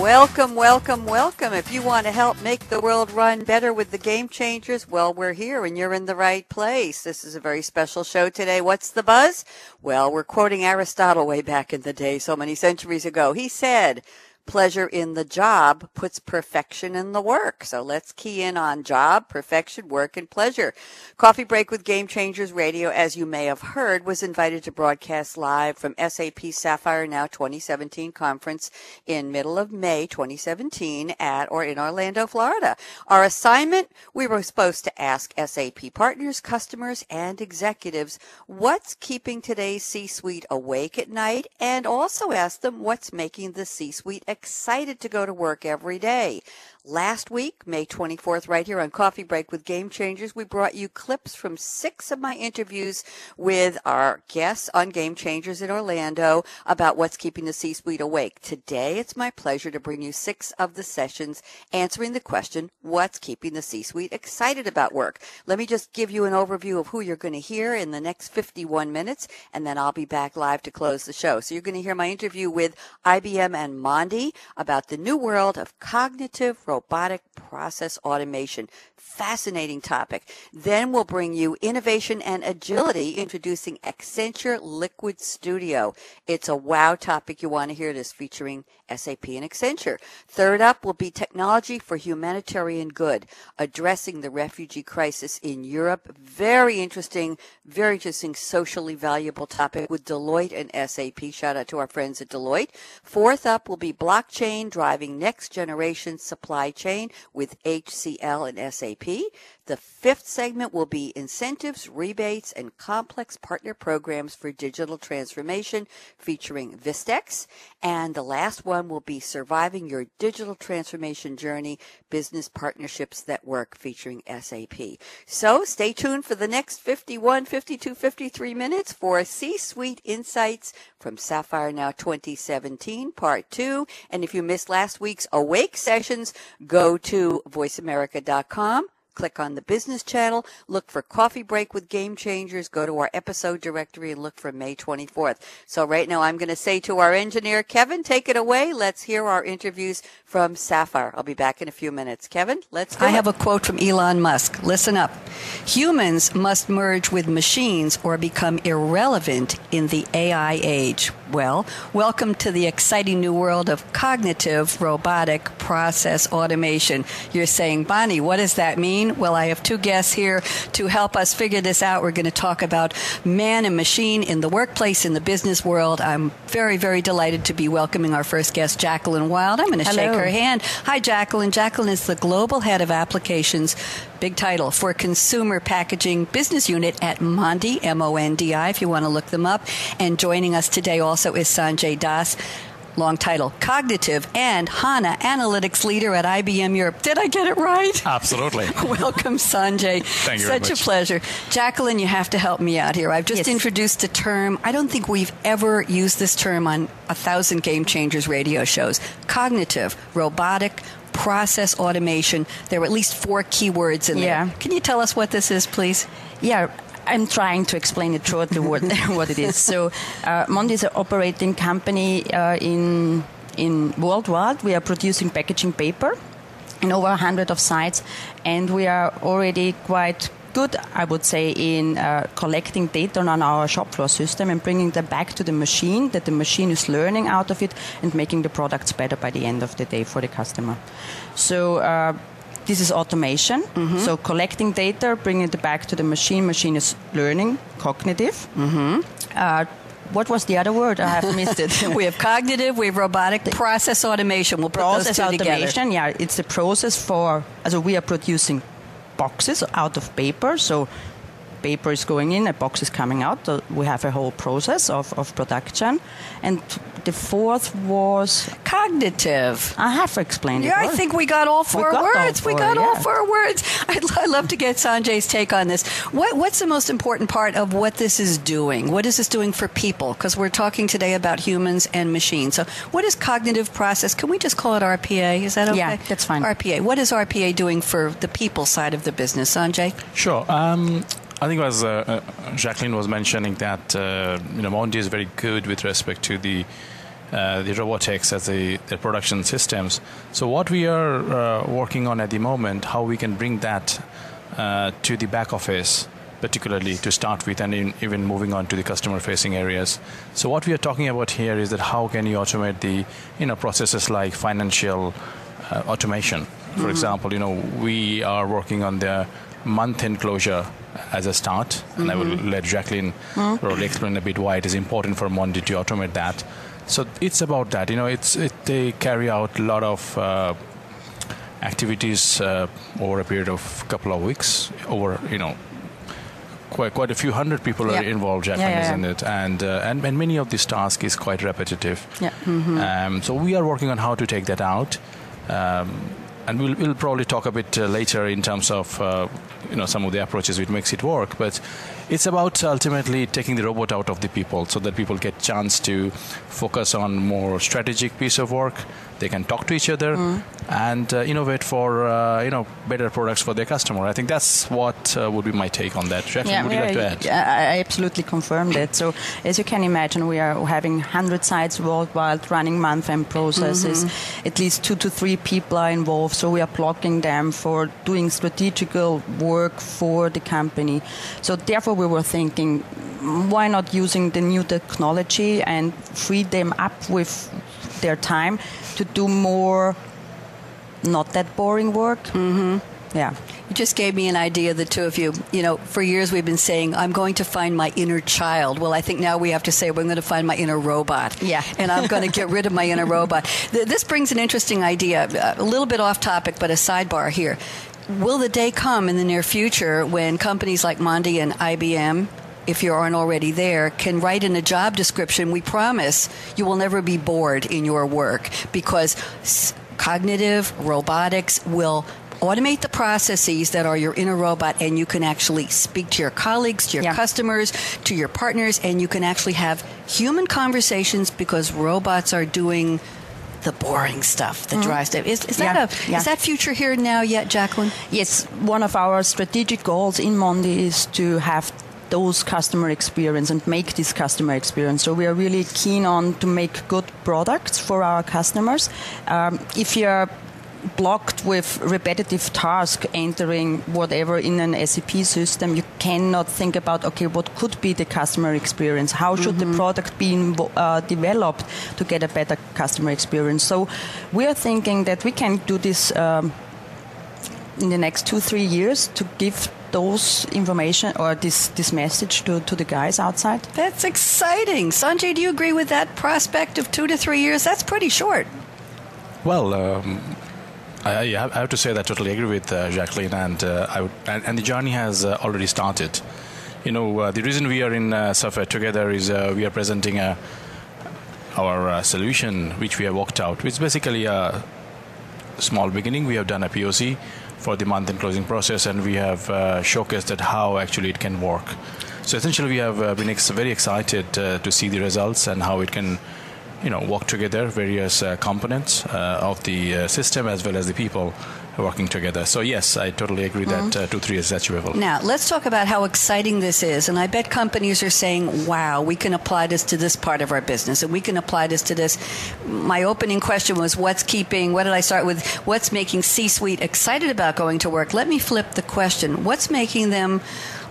Welcome, welcome, welcome. If you want to help make the world run better with the game changers, well, we're here and you're in the right place. This is a very special show today. What's the buzz? Well, we're quoting Aristotle way back in the day, so many centuries ago. He said, pleasure in the job puts perfection in the work. So let's key in on job, perfection, work, and pleasure. Coffee Break with Game Changers Radio, as you may have heard, was invited to broadcast live from SAP Sapphire Now 2017 conference in middle of May 2017 at or in Orlando, Florida. Our assignment, we were supposed to ask SAP partners, customers, and executives what's keeping today's C-suite awake at night and also ask them what's making the C-suite excited to go to work every day. Last week, May 24th, right here on Coffee Break with Game Changers, we brought you clips from six of my interviews with our guests on Game Changers in Orlando about what's keeping the C-suite awake. Today, it's my pleasure to bring you six of the sessions answering the question, what's keeping the C-suite excited about work? Let me just give you an overview of who you're going to hear in the next 51 minutes, and then I'll be back live to close the show. So you're going to hear my interview with IBM and Mondi about the new world of cognitive robotic process automation. Fascinating topic. Then we'll bring you innovation and agility, introducing Accenture Liquid Studio. It's a wow topic you want to hear this featuring SAP and Accenture. Third up will be technology for humanitarian good, addressing the refugee crisis in Europe. Very interesting, very interesting, socially valuable topic with Deloitte and SAP. Shout out to our friends at Deloitte. Fourth up will be blockchain driving next generation supply chain with HCL and SAP. The fifth segment will be incentives, rebates, and complex partner programs for digital transformation featuring Vistex. And the last one will be surviving your digital transformation journey, business partnerships that work featuring SAP. So stay tuned for the next 51, 52, 53 minutes for C-Suite Insights from Sapphire Now 2017, part two. And if you missed last week's Awake sessions, go to voiceamerica.com click on the business channel, look for Coffee Break with Game Changers, go to our episode directory and look for May 24th. So right now I'm going to say to our engineer, Kevin, take it away. Let's hear our interviews from Sapphire. I'll be back in a few minutes. Kevin, let's I it. have a quote from Elon Musk. Listen up. Humans must merge with machines or become irrelevant in the AI age. Well, welcome to the exciting new world of cognitive robotic process automation. You're saying, Bonnie, what does that mean? Well, I have two guests here to help us figure this out. We're going to talk about man and machine in the workplace, in the business world. I'm very, very delighted to be welcoming our first guest, Jacqueline Wild. I'm going to Hello. shake her hand. Hi, Jacqueline. Jacqueline is the Global Head of Applications, big title, for Consumer Packaging Business Unit at Mondi, M O N D I, if you want to look them up. And joining us today also is Sanjay Das. Long title, Cognitive and HANA Analytics Leader at IBM Europe. Did I get it right? Absolutely. Welcome, Sanjay. Thank you very Such a pleasure. Jacqueline, you have to help me out here. I've just Yes. introduced a term. I don't think we've ever used this term on a thousand Game Changers radio shows. Cognitive, robotic, process automation. There are at least four keywords in Yeah. there. Can you tell us what this is, please? Yeah, I'm trying to explain it shortly what, what it is. So, uh, Mondi is an operating company uh, in in worldwide. We are producing packaging paper in over 100 of sites, and we are already quite good, I would say, in uh, collecting data on our shop floor system and bringing them back to the machine, that the machine is learning out of it and making the products better by the end of the day for the customer. So uh, this is automation. Mm-hmm. So collecting data, bringing it back to the machine. Machine is learning, cognitive. Mm-hmm. Uh, what was the other word? I have missed it. we have cognitive, we have robotic, the process automation. We'll process automation. Together. Yeah, it's a process for. So we are producing boxes out of paper. So paper is going in, a box is coming out. So we have a whole process of, of production. And the fourth was cognitive. I have explained yeah, it. I think we got all four got words. All four, we got yeah. all four words. I'd, I'd, love to get Sanjay's take on this. What, what's the most important part of what this is doing? What is this doing for people? Because we're talking today about humans and machines. So, what is cognitive process? Can we just call it RPA? Is that okay? Yeah, that's fine. RPA. What is RPA doing for the people side of the business, Sanjay? Sure. Um, I think as uh, uh, Jacqueline was mentioning that uh, you know Mondi is very good with respect to the uh, the robotics as the, the production systems. So what we are uh, working on at the moment, how we can bring that uh, to the back office, particularly to start with, and in, even moving on to the customer-facing areas. So what we are talking about here is that how can you automate the you know processes like financial automation. For mm-hmm. example, you know we are working on the month-end closure as a start, mm-hmm. and I will mm-hmm. let Jacqueline mm-hmm. probably explain a bit why it is important for Mondi to automate that. So it's about that. You know, it's it, they carry out a lot of uh, activities uh, over a period of a couple of weeks. Over you know, quite quite a few hundred people yeah. are involved. Jacqueline yeah, yeah, in it, and, uh, and and many of these tasks is quite repetitive. Yeah. Mm-hmm. Um, so we are working on how to take that out. Um, and we'll, we'll, probably talk a bit uh, later in terms of uh, you know some of the approaches which makes it work but it's about ultimately taking the robot out of the people so that people get chance to focus on more strategic piece of work they can talk to each other mm. and uh, innovate for uh, you know better products for their customer. I think that's what uh, would be my take on that. Jacqueline, yeah, would you like to add? I absolutely confirm that. So as you can imagine, we are having 100 sites worldwide running month-end processes. Mm-hmm. At least two to three people are involved. So we are blocking them for doing strategical work for the company. So therefore, we were thinking why not using the new technology and free them up with their time to do more not that boring work. Mm-hmm. Yeah. You just gave me an idea, the two of you. You know, for years we've been saying, I'm going to find my inner child. Well, I think now we have to say, we're going to find my inner robot. Yeah. And I'm going to get rid of my inner robot. This brings an interesting idea, a little bit off topic, but a sidebar here. Will the day come in the near future when companies like Mondi and IBM if you aren't already there, can write in a job description, we promise you will never be bored in your work because cognitive robotics will automate the processes that are your inner robot and you can actually speak to your colleagues to your yeah. customers to your partners and you can actually have human conversations because robots are doing the boring stuff, the mm-hmm. dry stuff. Is, is that a, yeah. is that future here now yet, Jacqueline? Yes, one of our strategic goals in Mondi is to have those customer experience and make this customer experience. So we are really keen on to make good products for our customers. Um, if you're blocked with repetitive task entering whatever in an SAP system, you cannot think about okay, what could be the customer experience? How should mm-hmm. the product be uh, developed to get a better customer experience? So we are thinking that we can do this. Um, in the next two three years to give those information or this this message to, to the guys outside that's exciting sanjay do you agree with that prospect of two to three years that's pretty short well um, I, I, have to say that I totally agree with uh, Jacqueline, and, uh, would, and, and the journey has uh, already started. You know, uh, the reason we are in uh, Sapphire together is uh, we are presenting a, our solution, which we have worked out. It's basically a small beginning. We have done a POC for the month end closing process, and we have uh, showcased that how actually it can work. So essentially, we have uh, been ex- very excited uh, to see the results and how it can, you know, work together various uh, components uh, of the uh, system as well as the people working together. So yes, I totally agree that uh, two three is achievable. Now, let's talk about how exciting this is. And I bet companies are saying, wow, we can apply this to this part of our business and we can apply this to this. My opening question was, what's keeping, what did I start with? What's making C suite excited about going to work? Let me flip the question. What's making them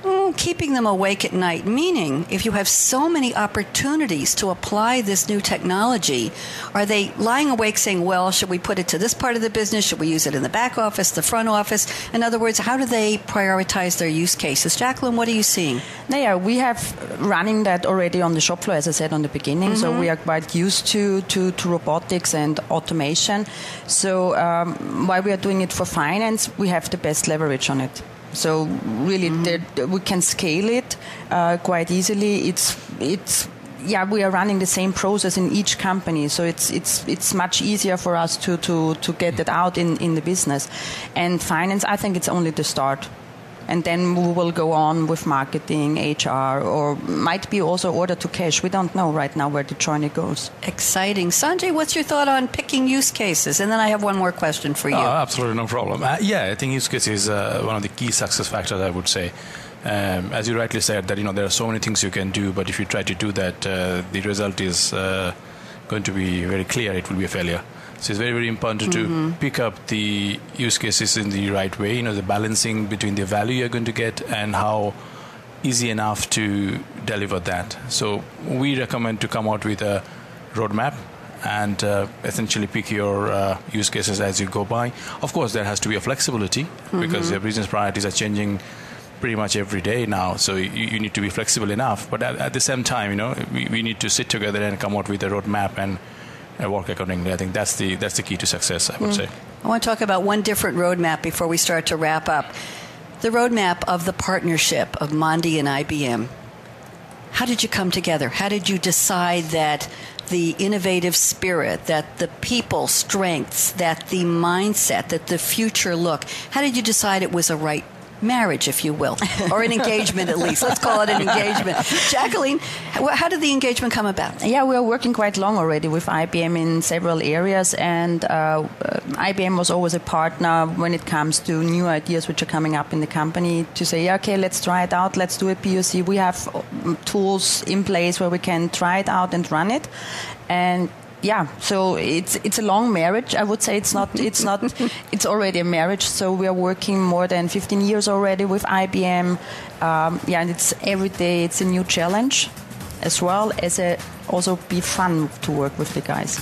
mm, keeping them awake at night. Meaning, if you have so many opportunities to apply this new technology, are they lying awake saying, well, should we put it to this part of the business? Should we use it in the back office, the front office? In other words, how do they prioritize their use cases? Jacqueline, what are you seeing? Yeah, we have running that already on the shop floor, as I said on the beginning. Mm-hmm. So we are quite used to, to, to robotics and automation. So um, while we are doing it for finance, we have the best leverage on it. So really, mm-hmm. we can scale it uh, quite easily. It's it's yeah, we are running the same process in each company, so it's it's it's much easier for us to to to get it out in in the business. And finance, I think it's only the start and then we will go on with marketing, HR, or might be also order to cash. We don't know right now where the journey goes. Exciting. Sanjay, what's your thought on picking use cases? And then I have one more question for you. Oh, absolutely, no problem. Uh, yeah, I think use cases is uh, one of the key success factors, I would say. Um, as you rightly said, that you know there are so many things you can do, but if you try to do that, uh, the result is uh, going to be very clear. It will be a failure. So it's very, very important mm-hmm. to pick up the use cases in the right way. You know, the balancing between the value you're going to get and how easy enough to deliver that. So we recommend to come out with a roadmap and uh, essentially pick your uh, use cases as you go by. Of course, there has to be a flexibility mm-hmm. because your business priorities are changing pretty much every day now. So you, you need to be flexible enough. But at, at, the same time, you know, we, we need to sit together and come out with a roadmap and and work accordingly. I think that's the that's the key to success. I would mm. say. I want to talk about one different roadmap before we start to wrap up. The roadmap of the partnership of Mondi and IBM. How did you come together? How did you decide that the innovative spirit, that the people strengths, that the mindset, that the future look, how did you decide it was a right marriage, if you will, or an engagement at least. Let's call it an engagement. Jacqueline, how did the engagement come about? Yeah, we are working quite long already with IBM in several areas, and uh, IBM was always a partner when it comes to new ideas which are coming up in the company to say, yeah, okay, let's try it out, let's do a POC. We have um, tools in place where we can try it out and run it. And yeah, so it's it's a long marriage. I would say it's not it's not it's already a marriage. So we are working more than 15 years already with IBM. Um, yeah, and it's every day it's a new challenge, as well as a also be fun to work with the guys.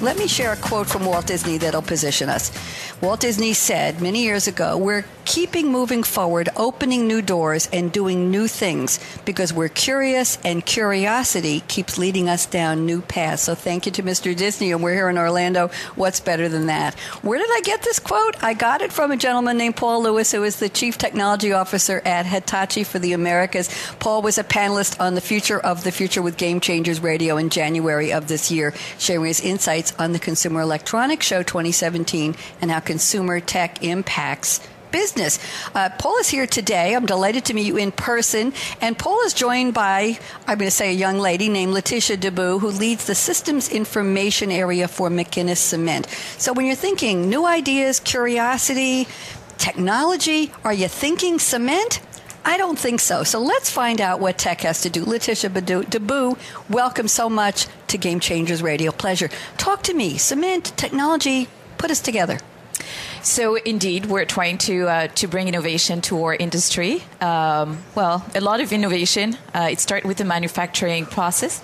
Let me share a quote from Walt Disney that'll position us. Walt Disney said many years ago, We're keeping moving forward, opening new doors, and doing new things because we're curious, and curiosity keeps leading us down new paths. So thank you to Mr. Disney, and we're here in Orlando. What's better than that? Where did I get this quote? I got it from a gentleman named Paul Lewis, who is the Chief Technology Officer at Hitachi for the Americas. Paul was a panelist on the future of the future with Game Changers Radio in January of this year, sharing his insights on the Consumer Electronics Show 2017 and how consumer tech impacts business. Uh, Paul is here today. I'm delighted to meet you in person. And Paul is joined by, I'm going to say, a young lady named Letitia Deboo, who leads the systems information area for McInnis Cement. So when you're thinking new ideas, curiosity, technology, are you thinking cement? I don't think so. So let's find out what tech has to do. Letitia Deboo, welcome so much to Game Changers Radio. Pleasure. Talk to me. Cement, technology, put us together. So indeed, we're trying to uh, to bring innovation to our industry. Um, well, a lot of innovation. Uh, it starts with the manufacturing process.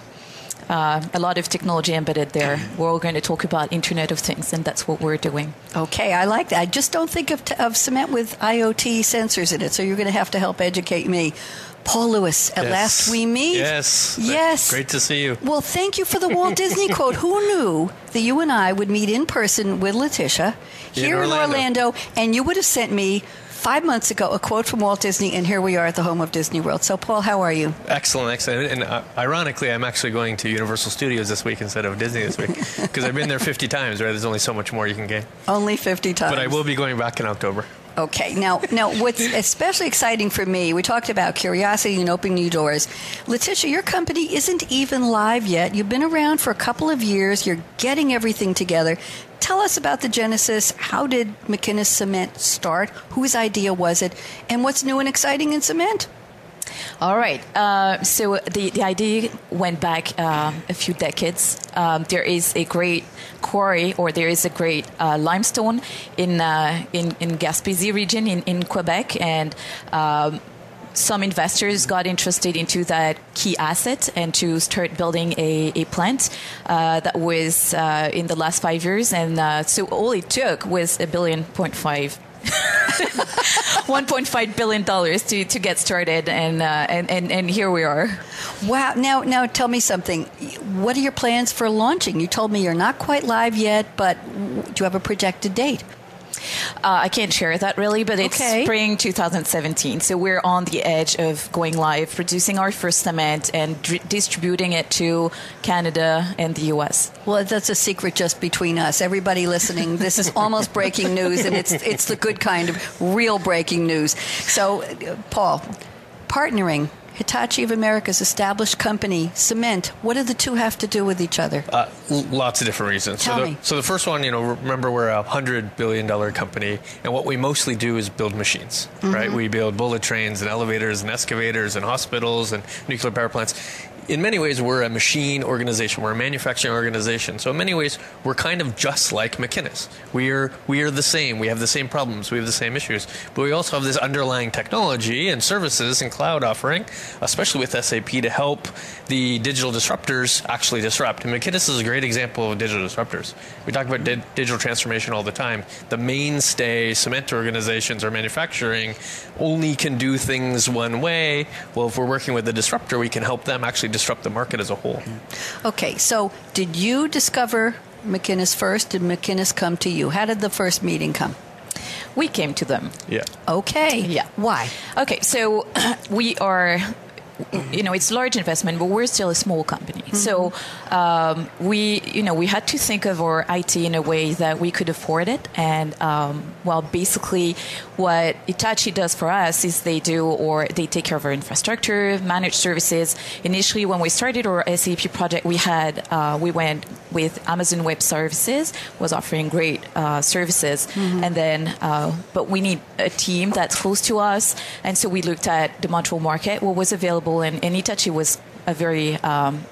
Uh, a lot of technology embedded there. We're all going to talk about Internet of Things, and that's what we're doing. Okay, I like that. I just don't think of, t- of cement with IoT sensors in it, so you're going to have to help educate me. Paul Lewis, at yes. last we meet. Yes. Yes. Great to see you. Well, thank you for the Walt Disney quote. Who knew that you and I would meet in person with Letitia here in Orlando, in Orlando and you would have sent me five months ago a quote from Walt Disney, and here we are at the home of Disney World. So, Paul, how are you? Excellent, excellent. And uh, ironically, I'm actually going to Universal Studios this week instead of Disney this week because I've been there 50 times, right? There's only so much more you can get. Only 50 times. But I will be going back in October. Okay. Now, now, what's especially exciting for me, we talked about curiosity and opening new doors. Letitia, your company isn't even live yet. You've been around for a couple of years. You're getting everything together. Tell us about the genesis. How did McInnis Cement start? Whose idea was it? And what's new and exciting in cement? All right. Uh, so the, the idea went back uh, a few decades. Um, there is a great quarry, or there is a great uh, limestone in, uh, in in Gaspésie region in, in Quebec, and um, some investors got interested into that key asset and to start building a, a plant uh, that was uh, in the last five years. And uh, so all it took was a billion point five 1.5 billion dollars to, to get started and, uh, and and and here we are. Wow. Now now tell me something. What are your plans for launching? You told me you're not quite live yet but do you have a projected date uh, I can't share that really, but it's Okay. spring 2017. So we're on the edge of going live, producing our first cement and dr- distributing it to Canada and the US. Well, that's a secret just between us. Everybody listening, this is almost breaking news, and it's it's the good kind of real breaking news. So, uh, Paul, partnering Hitachi of America's established company, cement. What do the two have to do with each other? Uh, lots of different reasons. Tell so, the, me. so the first one, you know, remember we're a hundred billion dollar company, and what we mostly do is build machines, right? Mm-hmm. We build bullet trains and elevators and excavators and hospitals and nuclear power plants. In many ways, we're a machine organization. We're a manufacturing organization. So in many ways, we're kind of just like McInnis. We are we are the same. We have the same problems. We have the same issues. But we also have this underlying technology and services and cloud offering, especially with SAP, to help the digital disruptors actually disrupt. And McInnis is a great example of digital disruptors. We talk about di- digital transformation all the time. The mainstay cement organizations or manufacturing only can do things one way. Well, if we're working with a disruptor, we can help them actually disrupt the market as a whole. Okay, so did you discover McInnis first? Did McInnis come to you? How did the first meeting come? We came to them. Yeah. Okay. Yeah. Why? Okay, so we are, you know, it's large investment, but we're still a small company. So um, we, you know, we had to think of our IT in a way that we could afford it. And um, well, basically, what Itachi does for us is they do, or they take care of our infrastructure, managed services. Initially, when we started our SAP project, we had uh, we went with Amazon Web Services, was offering great uh, services, and then uh, but we need a team that's close to us, and so we looked at the Montreal market, what was available, and, and Itachi was a very um,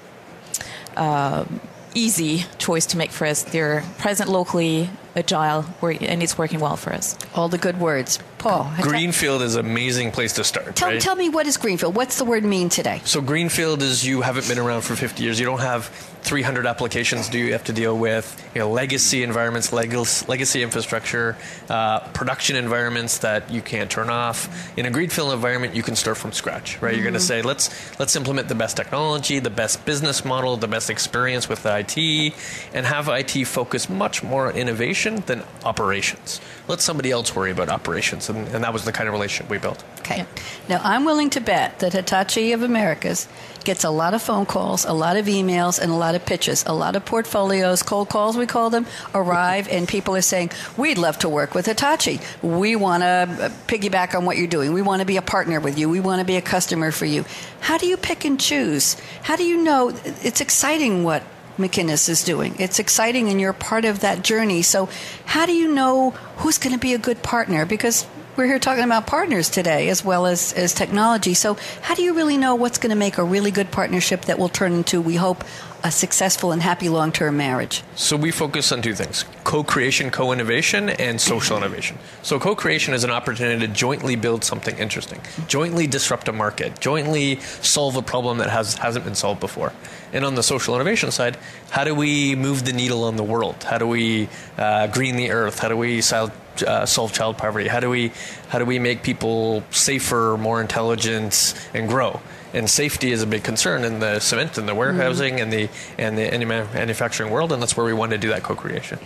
um, easy choice to make for us. They're present locally, agile, and it's working well for us. All the good words. Paul. Greenfield is an amazing place to start. Tell, right? tell me what is Greenfield? What's the word mean today? So greenfield is you haven't been around for 50 years. You don't have 300 applications do you have to deal with. You know, legacy environments, legacy, legacy infrastructure, uh, production environments that you can't turn off. In a greenfield environment, you can start from scratch, right? You're going to say let's let's implement the best technology, the best business model, the best experience with IT, and have IT focus much more on innovation than operations. Let somebody else worry about operations, and, and that was the kind of relationship we built. Okay. Now, I'm willing to bet that Hitachi of Americas gets a lot of phone calls, a lot of emails, and a lot of pitches. A lot of portfolios, cold calls, we call them, arrive, and people are saying, We'd love to work with Hitachi. We want to piggyback on what you're doing. We want to be a partner with you. We want to be a customer for you. How do you pick and choose? How do you know? It's exciting what McInnis is doing. It's exciting and you're part of that journey. So, how do you know who's going to be a good partner? Because we're here talking about partners today as well as, as technology. So, how do you really know what's going to make a really good partnership that will turn into, we hope, a successful and happy long term marriage? So we focus on two things co-creation, co-innovation, and social innovation. So co-creation is an opportunity to jointly build something interesting, jointly disrupt a market, jointly solve a problem that has, hasn't been solved before. And on the social innovation side, how do we move the needle on the world? How do we uh, green the earth? How do we sil- uh, solve child poverty? How do we how do we make people safer, more intelligent, and grow? And safety is a big concern in the cement and the warehousing and the and the manufacturing world, and that's where we want to do that co-creation.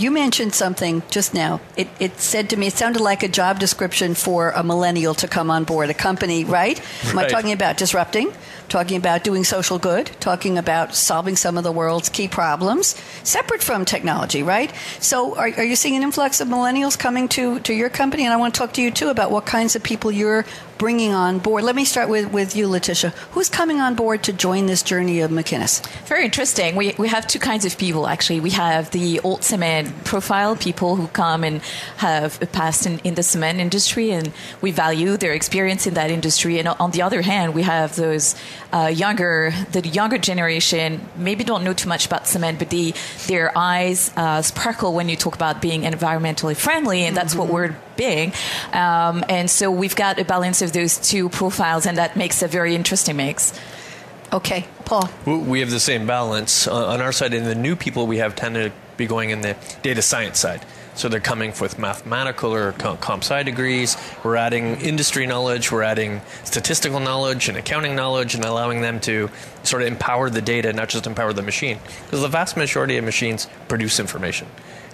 You mentioned something just now. It, it said to me, it sounded like a job description for a millennial to come on board a company, right? Am I talking about disrupting, talking about doing social good, talking about solving some of the world's key problems, separate from technology, right? So, are, are you seeing an influx of millennials coming to, to your company? And I want to talk to you too about what kinds of people you're bringing on board. Let me start with, with you, Letitia. Who's coming on board to join this journey of McInnis? Very interesting. We, we have two kinds of people, actually. We have the old cement profile, people who come and have a past in, in the cement industry, and we value their experience in that industry. And on the other hand, we have those uh, younger, the younger generation, maybe don't know too much about cement, but they, their eyes uh, sparkle when you talk about being environmentally friendly, and that's mm-hmm. what we're being. Um, and so we've got a balance of those two profiles, and that makes a very interesting mix. Okay, Paul. We have the same balance uh, on our side, and the new people we have tend to be going in the data science side. So they're coming with mathematical or comp sci degrees. We're adding industry knowledge, we're adding statistical knowledge and accounting knowledge, and allowing them to sort of empower the data, not just empower the machine. Because the vast majority of machines produce information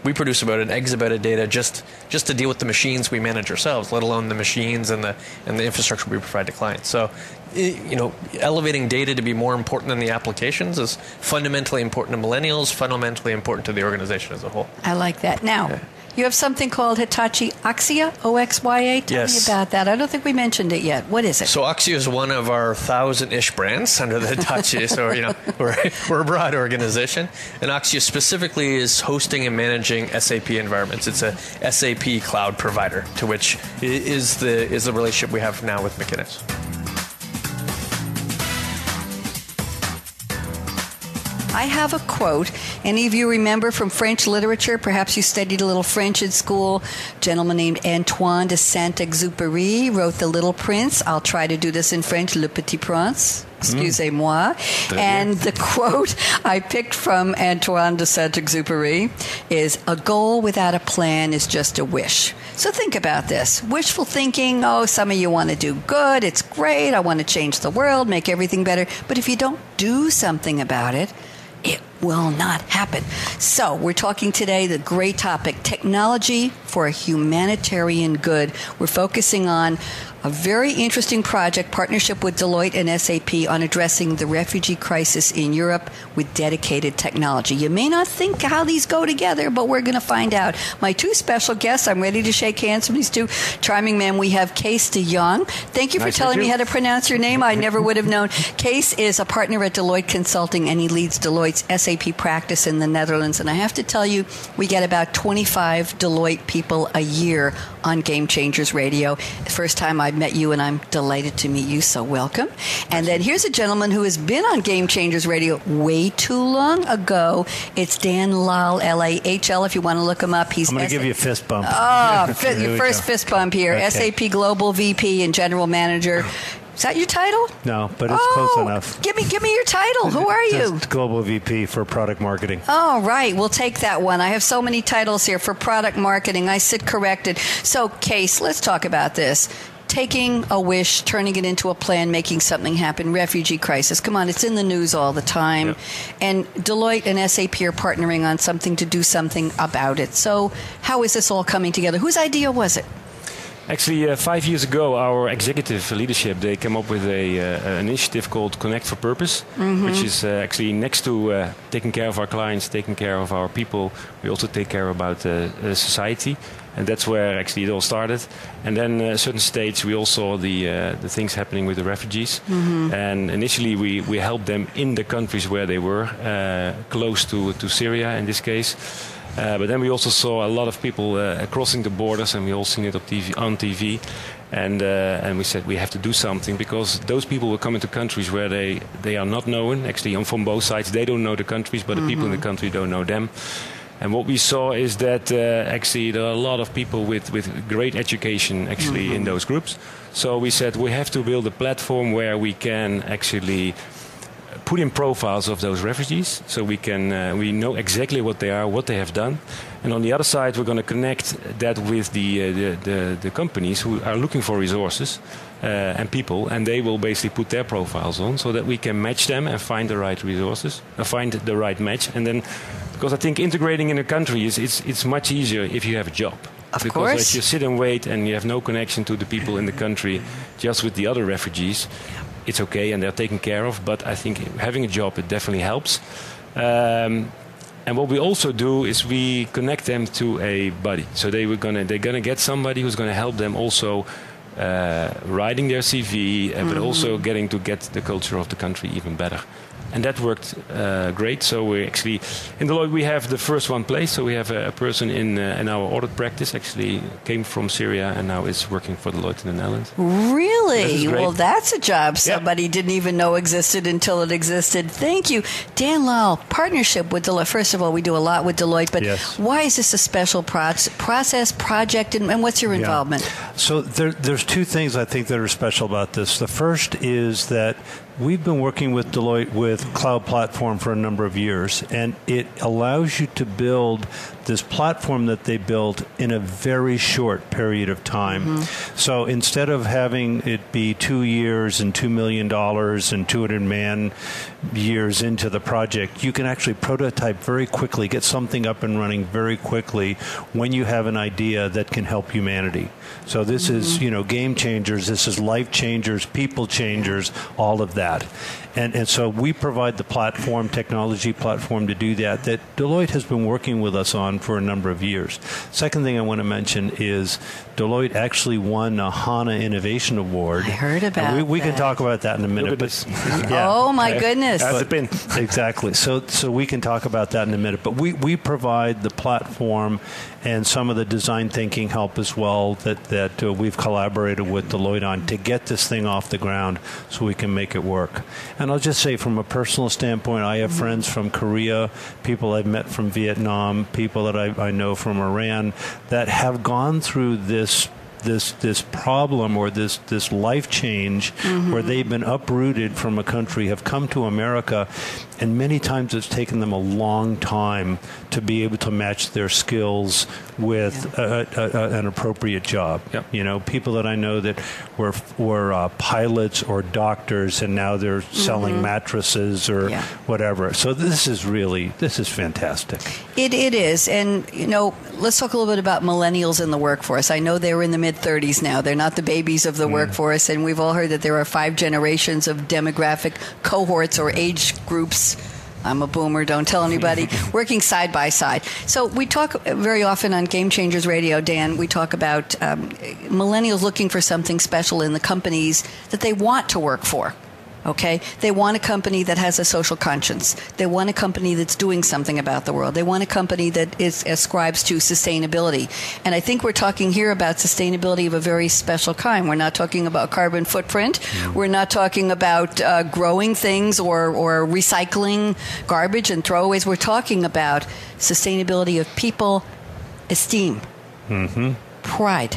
we produce about an exabyte of data just just to deal with the machines we manage ourselves, let alone the machines and the and the infrastructure we provide to clients. So, you know, elevating data to be more important than the applications is fundamentally important to millennials, fundamentally important to the organization as a whole. I like that. Now. Yeah. You have something called Hitachi Oxya, O X Y A. Tell yes. me about that. I don't think we mentioned it yet. What is it? So Oxya is one of our thousand-ish brands under the Hitachi. so you know we're, we're a broad organization, and Oxya specifically is hosting and managing SAP environments. It's a SAP cloud provider, to which is the is the relationship we have now with McInnis. I have a quote. Any of you remember from French literature? Perhaps you studied a little French in school. A gentleman named Antoine de Saint-Exupéry wrote The Little Prince. I'll try to do this in French, Le Petit Prince. Excusez-moi. Mm. And the quote I picked from Antoine de Saint-Exupéry is, a goal without a plan is just a wish. So think about this. Wishful thinking, oh, some of you want to do good. It's great. I want to change the world, make everything better. But if you don't do something about it will not happen. So, we're talking today the great topic technology for a humanitarian good. We're focusing on a very interesting project partnership with Deloitte and SAP on addressing the refugee crisis in Europe with dedicated technology. You may not think how these go together, but we're going to find out. My two special guests, I'm ready to shake hands with these two charming men. We have Kees de Jong. Thank you for nice telling me how to pronounce your name. I never would have known. Kees is a partner at Deloitte Consulting and he leads Deloitte's SAP practice in the Netherlands. And I have to tell you, we get about 25 Deloitte people a year on Game Changers Radio. First time I've met you, and I'm delighted to meet you, so welcome. And then here's a gentleman who has been on Game Changers Radio way too long ago. It's Dan Lahl, L A H L, if you want to look him up. He's I'm going to give you a fist bump. Oh, your first fist bump here. Okay. SAP Global VP and General Manager. Is that your title? No, but it's oh, close enough. Give me, give me your title. Who are you? Global VP for product marketing. Oh, right. We'll take that one. I have so many titles here for product marketing. I sit corrected. So, Kees, let's talk about this taking a wish, turning it into a plan, making something happen. Refugee crisis. Come on, it's in the news all the time. Yep. And Deloitte and SAP are partnering on something to do something about it. So, how is this all coming together? Whose idea was it? Actually, uh, five years ago, our executive leadership they came up with a uh, an initiative called Connect for Purpose, mm-hmm. which is uh, actually next to uh, taking care of our clients, taking care of our people, we also take care about uh, uh, society, and that's where actually it all started. And then at a certain stage, we all saw the the things happening with the refugees, mm-hmm. and initially we we helped them in the countries where they were, close to to Syria in this case. Uh, but then we also saw a lot of people uh, crossing the borders, and we all seen it on TV. On TV. And, uh, and we said we have to do something because those people will come into countries where they, they are not known. Actually, on from both sides, they don't know the countries, but mm-hmm. the people in the mm-hmm. country don't know them. And what we saw is that uh, actually there are a lot of people with, with great education actually mm-hmm. in those groups. So we said we have to build a platform where we can actually put in profiles of those refugees so we can uh, we know exactly what they are, what they have done, and on the other side we're going to connect that with the, uh, the, the, the companies who are looking for resources uh, and people, and they will basically put their profiles on so that we can match them and find the right resources, uh, find the right match, and then because I think integrating in a country is it's it's much easier if you have a job. Of because course. if you sit and wait and you have no connection to the people in the country, just with the other refugees, it's okay and they're taken care of. But I think having a job it definitely helps. Um, and what we also do is we connect them to a buddy. So they were gonna they're gonna get somebody who's gonna help them also uh, writing their CV, uh, but also getting to get the culture of the country even better. And that worked uh, great. So we actually in Deloitte we have the first one place. So we have a, a person in uh, in our audit practice actually came from Syria and now is working for Deloitte in the Netherlands. Really? is. Well, that's a job somebody didn't even know existed until it existed. Thank you. Dan Lyle, partnership with Deloitte. First of all, we do a lot with Deloitte, but Yes. why is this a special proc- process, project, and, and what's your Yeah. involvement? So there, there's two things I think that are special about this. The first is that we've been working with Deloitte with Cloud Platform for a number of years, and it allows you to build this platform that they built in a very short period of time. Mm-hmm. So instead of having it be two years and two million dollars and 200 man years into the project, you can actually prototype very quickly, get something up and running very quickly when you have an idea that can help humanity. So this is, you know, game changers, this is life changers, people changers, all of that. And, and so we provide the platform, technology platform to do that, that Deloitte has been working with us on for a number of years. Second thing I want to mention is Deloitte actually won a HANA Innovation Award. I heard about we, we can that. talk about that in a minute. But, yeah. Oh, my goodness. That's the pin. exactly. So, so we can talk about that in a minute. But we, we provide the platform and some of the design thinking help as well that, that uh, we've collaborated with Deloitte on to get this thing off the ground so we can make it work. And I'll just say, from a personal standpoint, I have mm-hmm. friends from Korea, people I've met from Vietnam, people that I, I know from Iran that have gone through this this this problem or this this life change mm-hmm. where they've been uprooted from a country have come to America and many times it's taken them a long time to be able to match their skills with a, a, a, an appropriate job Yep. you know people that I know that were were uh, pilots or doctors and now they're selling mattresses or Yeah. whatever so this is really this is fantastic It, it is. And, you know, let's talk a little bit about millennials in the workforce. I know they're in the mid 30s now. They're not the babies of the workforce. And we've all heard that there are five generations of demographic cohorts or age groups. I'm a boomer, don't tell anybody, working side by side. So we talk very often on Game Changers Radio, Dan, we talk about um, millennials looking for something special in the companies that they want to work for. Okay? They want a company that has a social conscience. They want a company that's doing something about the world. They want a company that is ascribes to sustainability. And I think we're talking here about sustainability of a very special kind. We're not talking about carbon footprint. We're not talking about uh, growing things or, or recycling garbage and throwaways. We're talking about sustainability of people, esteem, pride,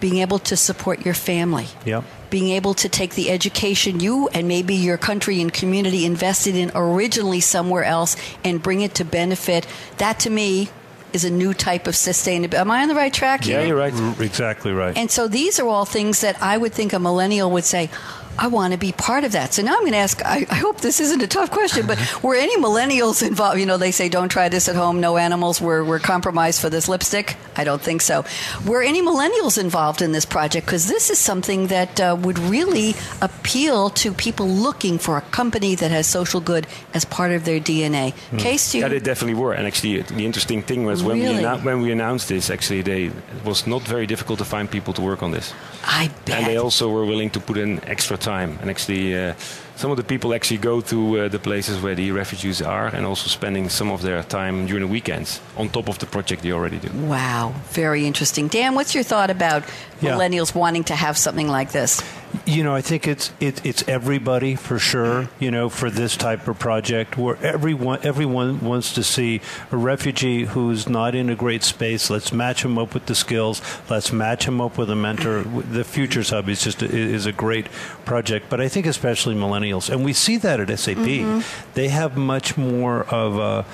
being able to support your family yep being able to take the education you and maybe your country and community invested in originally somewhere else and bring it to benefit. That to me is a new type of sustainability. Am I on the right track here? Yeah, you're right. Mm, exactly right And so these are all things that I would think a millennial would say, I want to be part of that. So now I'm going to ask, I, I hope this isn't a tough question, but were any millennials involved? You know, they say don't try this at home, no animals, we're, we're compromised for this lipstick. I don't think so. Were any millennials involved in this project? Because this is something that uh, would really appeal to people looking for a company that has social good as part of their DNA. Kees, do you? Yeah, they definitely were. And actually, the interesting thing was when Really? we annou- when we announced this, actually, they it was not very difficult to find people to work on this. I bet. And they also were willing to put in extra time. And actually, uh, some of the people actually go to uh, the places where the refugees are, and also spending some of their time during the weekends on top of the project they already do. Wow, very interesting. Dan, what's your thought about Yeah. millennials wanting to have something like this? You know, I think it's it, it's everybody for sure. You know, for this type of project, where everyone everyone wants to see a refugee who's not in a great space. Let's match him up with the skills. Let's match him up with a mentor. The Futures Hub is just a, is a great project, but I think especially millennials, and we see that at SAP. Mm-hmm. They have much more of a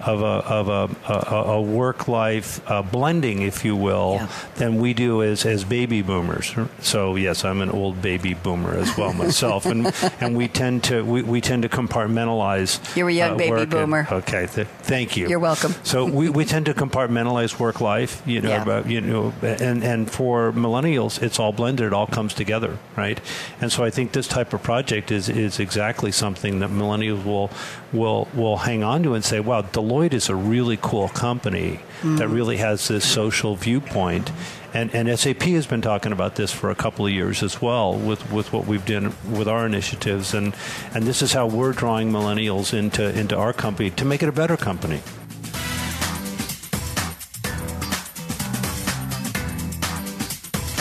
of a of a, a, a work life uh, blending, if you will, Yeah. than we do as as baby boomers. So yes, I'm an old baby boomer as well myself, and and we tend to we, we tend to compartmentalize. You're a young baby work and- boomer. okay, th- thank you. You're welcome. So we, we tend to compartmentalize work life, you know, Yeah. about, you know, and and for millennials, it's all blended. It all comes together, right? And so I think this type of project is is exactly something that millennials will will will hang on to and say, wow, Deloitte is a really cool company that mm. really has this social viewpoint. And, and SAP has been talking about this for a couple of years as well with, with what we've done with our initiatives. And, and this is how we're drawing millennials into, into our company to make it a better company.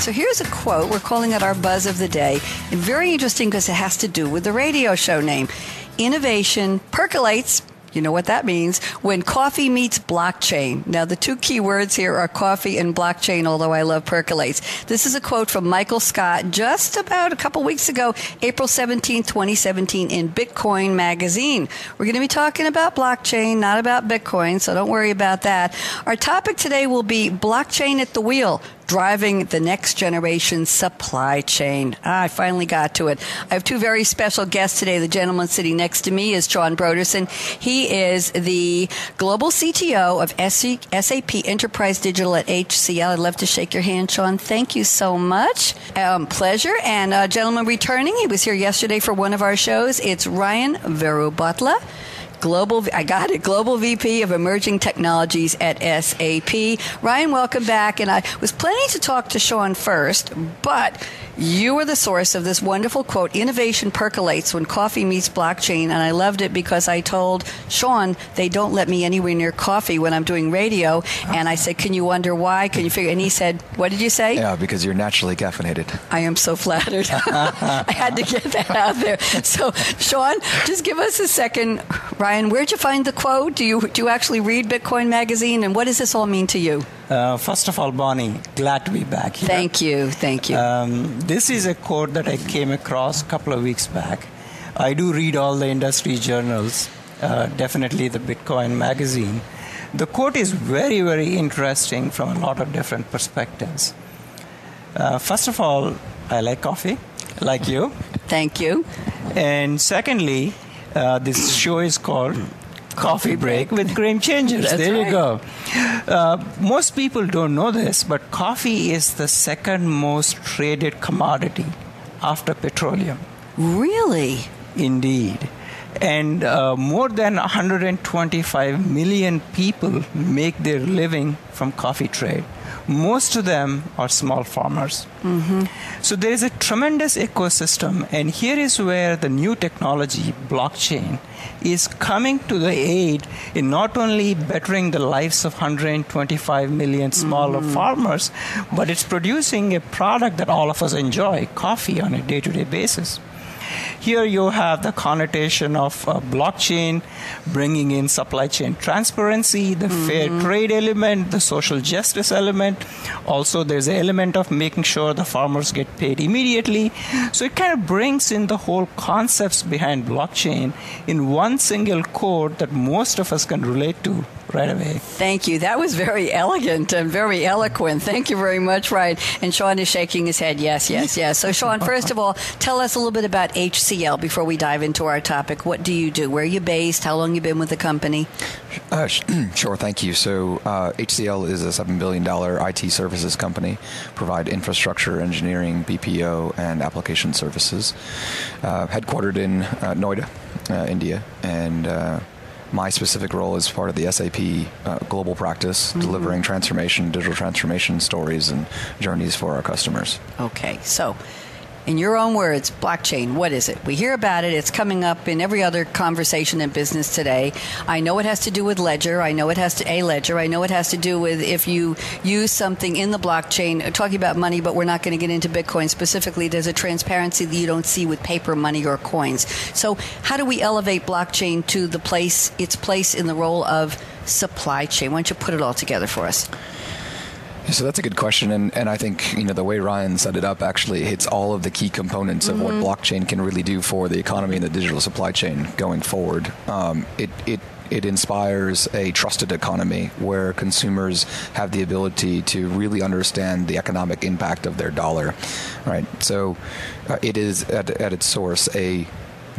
So here's a quote. We're calling it our buzz of the day. And very interesting because it has to do with the radio show name. Innovation percolates. You know what that means when coffee meets blockchain. Now, the two key words here are coffee and blockchain, although I love percolates. This is a quote from Michael Scott just about a couple weeks ago, April 17, 2017, in Bitcoin Magazine. We're going to be talking about blockchain, not about Bitcoin, so don't worry about that. Our topic today will be blockchain at the wheel driving the next generation supply chain. Ah, I finally got to it. I have two very special guests today. The gentleman sitting next to me is Sean Broderson. He is the global CTO of SAP Enterprise Digital at HCL. I'd love to shake your hand, Sean. Thank you so much. Um, pleasure. And uh, gentleman returning, he was here yesterday for one of our shows. It's Ryan Verubutla. Global, I got it. Global VP of Emerging Technologies at SAP. Ryan, welcome back. And I was planning to talk to Sean first, but you were the source of this wonderful quote innovation percolates when coffee meets blockchain. And I loved it because I told Sean they don't let me anywhere near coffee when I'm doing radio. And I said, Can you wonder why? Can you figure? And he said, What did you say? Yeah, because you're naturally caffeinated. I am so flattered. I had to get that out there. So, Sean, just give us a second. Ryan, where'd you find the quote? Do you do you actually read Bitcoin Magazine, and what does this all mean to you? Uh, first of all, Bonnie, glad to be back here. Thank you, thank you. Um, this is a quote that I came across a couple of weeks back. I do read all the industry journals, uh, definitely the Bitcoin magazine. The quote is very, very interesting from a lot of different perspectives. Uh, first of all, I like coffee, like you. Thank you. And secondly, uh, this show is called Coffee Break with Game Changers. That's there right. you go. Uh, most people don't know this, but coffee is the second most traded commodity after petroleum. Really? Indeed. And uh, more than 125 million people make their living from coffee trade. Most of them are small farmers. So there is a tremendous ecosystem, and here is where the new technology, blockchain, is coming to the aid in not only bettering the lives of 125 million smaller mm-hmm. farmers, but it's producing a product that all of us enjoy coffee on a day to day basis. Here you have the connotation of uh, blockchain bringing in supply chain transparency, the fair trade element, the social justice element. Also, there's an element of making sure the farmers get paid immediately. So it kind of brings in the whole concepts behind blockchain in one single code that most of us can relate to right away. Thank you. That was very elegant and very eloquent. Thank you very much, Ryan. And Sean is shaking his head. Yes, yes, yes. So, Sean, first of all, tell us a little bit about HCL before we dive into our topic. What do you do? Where are you based? How long you been with the company? Uh, sh- sure, thank you. So, uh, HCL is a $7 billion IT services company, provide infrastructure, engineering, BPO, and application services. Uh, headquartered in uh, Noida, uh, India, and uh, my specific role is part of the SAP uh, global practice, delivering transformation, digital transformation stories and journeys for our customers. Okay, so in your own words, blockchain, what is it? We hear about it, it's coming up in every other conversation in business today. I know it has to do with ledger, I know it has to a ledger, I know it has to do with if you use something in the blockchain, uh, talking about money, but we're not going to get into Bitcoin specifically. There's a transparency that you don't see with paper money or coins. So, how do we elevate blockchain to the place its place in the role of supply chain? Why don't you put it all together for us? So that's a good question, and, and I think you know the way Ryan set it up actually hits all of the key components of what blockchain can really do for the economy and the digital supply chain going forward. Um, it it it inspires a trusted economy where consumers have the ability to really understand the economic impact of their dollar, right? So uh, it is at, at its source a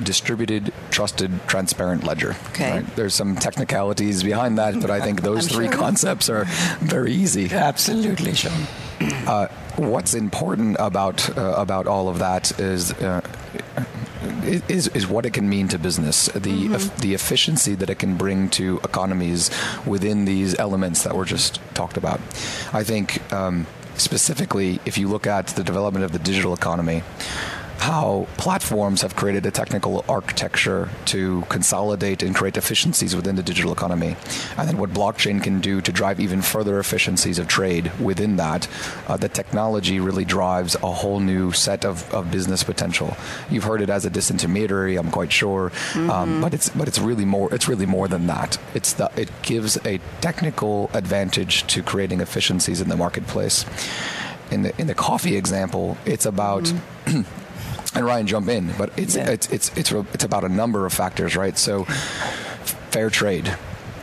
distributed, trusted, transparent ledger. Okay. right? There's some technicalities behind that, but I think those three sure. concepts are very easy. Absolutely, Sean. Uh, what's important about uh, about all of that is. Uh, is, is what it can mean to business, the eff- the efficiency that it can bring to economies within these elements that were just talked about. I think um, specifically, if you look at the development of the digital economy, how platforms have created a technical architecture to consolidate and create efficiencies within the digital economy, and then what blockchain can do to drive even further efficiencies of trade within that. Uh, the technology really drives a whole new set of, of business potential. You've heard it as a disintermediary, I'm quite sure, um, but it's but it's really more. It's really more than that. It's the, it gives a technical advantage to creating efficiencies in the marketplace. In the in the coffee example, it's about. and Ryan jump in, but it's Yeah. it's it's it's it's about a number of factors, right? So, fair trade.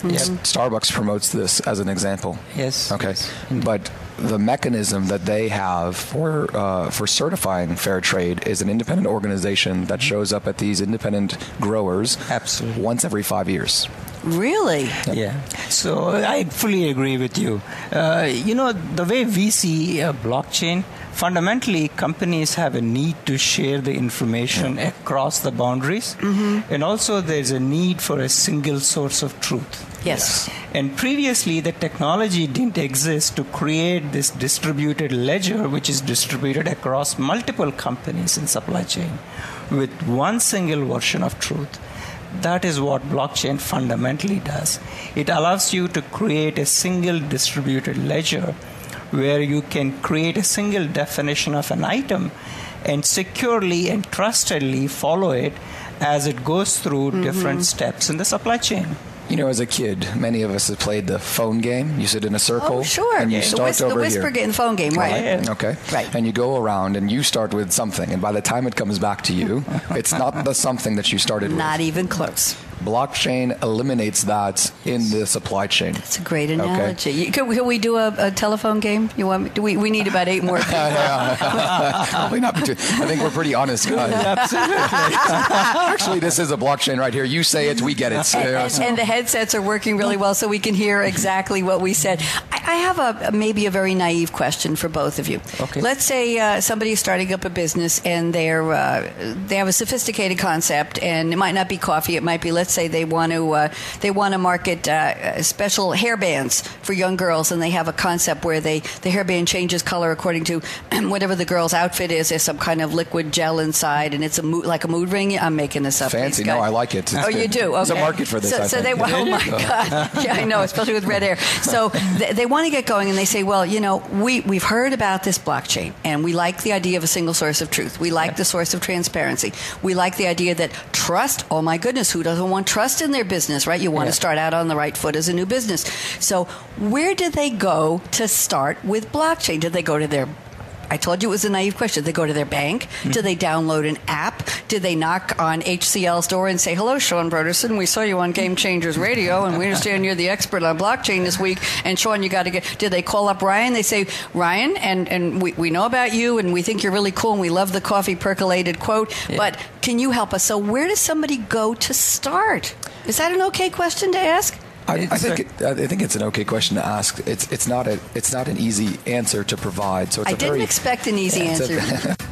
Yes. Starbucks promotes this as an example. Yes. Okay, yes. but the mechanism that they have for uh, for certifying fair trade is an independent organization that shows up at these independent growers Absolutely. once every five years. Really? Yeah. So I fully agree with you. Uh, you know, the way we see uh, blockchain, fundamentally, companies have a need to share the information across the boundaries. Mm-hmm. And also, there's a need for a single source of truth. Yes. And previously, the technology didn't exist to create this distributed ledger, which is distributed across multiple companies in supply chain with one single version of truth. That is what blockchain fundamentally does. It allows you to create a single distributed ledger where you can create a single definition of an item and securely and trustedly follow it as it goes through mm-hmm. different steps in the supply chain. You know, as a kid, many of us have played the phone game. You sit in a oh, circle, Oh, sure. and you The start whis- the whisper here. game, the phone game, right. Right. Okay. Right. And you go around, and you start with something, and by the time it comes back to you, it's not the something that you started with. Not even close. With. Blockchain eliminates that in the supply chain. That's a great analogy. You, can, can we do a, a telephone game? You want? me- Do we? We need about eight more. people. Probably not. between- I think we're pretty honest guys. Actually, this is a blockchain right here. You say it, we get it. and, Yeah, and- so- and the headsets are working really well, so we can hear exactly what we said. I, I have a maybe a very naive question for both of you. Okay. Let's say uh, somebody is starting up a business and they're uh, they have a sophisticated concept, and it might not be coffee. It might be let's say they want to uh, they want to market uh, special hair bands for young girls, and they have a concept where they the hairband changes color according to whatever the girl's outfit is. There's some kind of liquid gel inside, and it's a mood, like a mood ring. I'm making this up. Fancy. No. I like it. It's oh, you good. do. Okay. There's a market for this, So, so they, oh my god, yeah, I know, especially with red hair. So they, they want to get going, and they say, well, you know, we we've heard about this blockchain, and we like the idea of a single source of truth. We like the source of transparency. We like the idea that trust. Oh my goodness, who doesn't want trust in their business, right? You want to start out on the right foot as a new business. So where did they go to start with blockchain? Did they go to their I told you it was a naive question. Did they go to their bank? Do they download an app? Do they knock on HCL's door and say, "Hello, Sean Broderson. We saw you on Game Changers Radio, and we understand you're the expert on blockchain this week. And Sean, you got to get." Did they call up Ryan? They say, "Ryan, and and we, we know about you, and we think you're really cool, and we love the coffee percolated quote. But can you help us? So where does somebody go to start? Is that an okay question to ask? I, I think it, I think it's an okay question to ask. It's it's not a it's not an easy answer to provide. So it's I a didn't very, expect an easy Yeah, answer.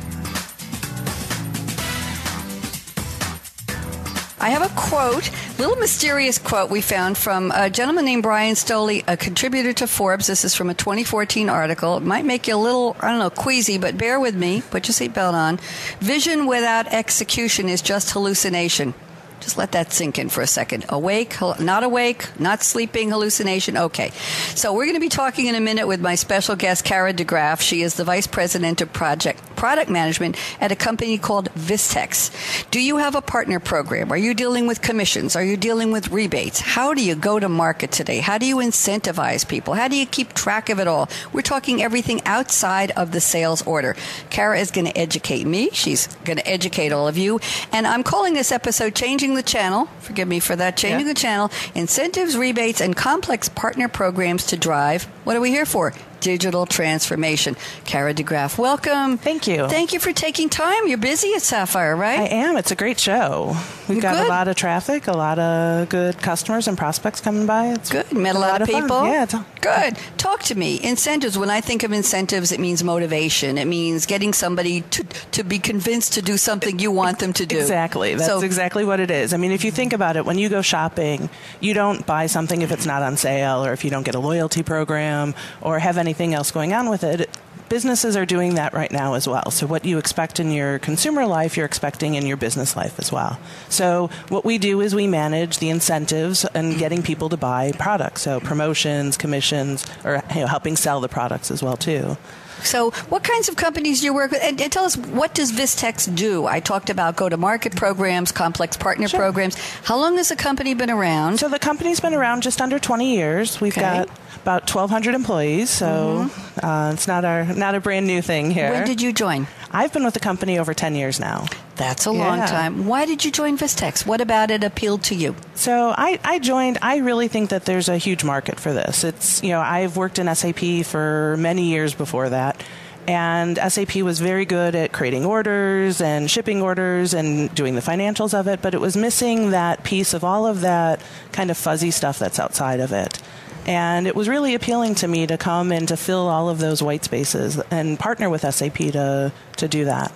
I have a quote, little mysterious quote we found from a gentleman named Brian Stoley, a contributor to Forbes. This is from a 2014 article. It might make you a little, I don't know, queasy, but bear with me. Put your seatbelt on. Vision without execution is just hallucination. Just let that sink in for a second. Awake, not awake, not sleeping, hallucination. Okay. So we're going to be talking in a minute with my special guest, Kara DeGraff. She is the Vice President of Project Product Management at a company called Vistex. Do you have a partner program? Are you dealing with commissions? Are you dealing with rebates? How do you go to market today? How do you incentivize people? How do you keep track of it all? We're talking everything outside of the sales order. Kara is going to educate me. She's going to educate all of you. And I'm calling this episode Changing the Channel. Forgive me for that. Changing Yeah. the Channel. Incentives, rebates, and complex partner programs to drive. What are we here for? Digital transformation. Kara DeGraff, welcome. Thank you. Thank you for taking time. You're busy at Sapphire, right? I am. It's a great show. We've got Good. a lot of traffic, a lot of good customers and prospects coming by. It's Good. Met a lot, of fun. people. Yeah. It's, Good. Talk to me. Incentives. When I think of incentives, it means motivation. It means getting somebody to to be convinced to do something you want them to do. Exactly. That's So- exactly what it is. I mean, if you think about it, when you go shopping, you don't buy something if it's not on sale or if you don't get a loyalty program or have anything else going on with it. Businesses are doing that right now as well. So, what you expect in your consumer life, you're expecting in your business life as well. So, what we do is we manage the incentives and getting people to buy products. So, promotions, commissions, or you know, helping sell the products as well too. So, what kinds of companies do you work with? And, and tell us, what does Vistex do? I talked about go to market programs, complex partner programs. How long has the company been around? So the company's been around just under 20 years. We've Okay. got about 1,200 employees, so uh, it's not our not a brand new thing here. When did you join? I've been with the company over 10 years now. That's a long Yeah. time. Why did you join Vistex? What about it appealed to you? So I, I joined. I really think that there's a huge market for this. It's you know I've worked in SAP for many years before that, and SAP was very good at creating orders and shipping orders and doing the financials of it, but it was missing that piece of all of that kind of fuzzy stuff that's outside of it. And it was really appealing to me to come and to fill all of those white spaces and partner with SAP to to do that.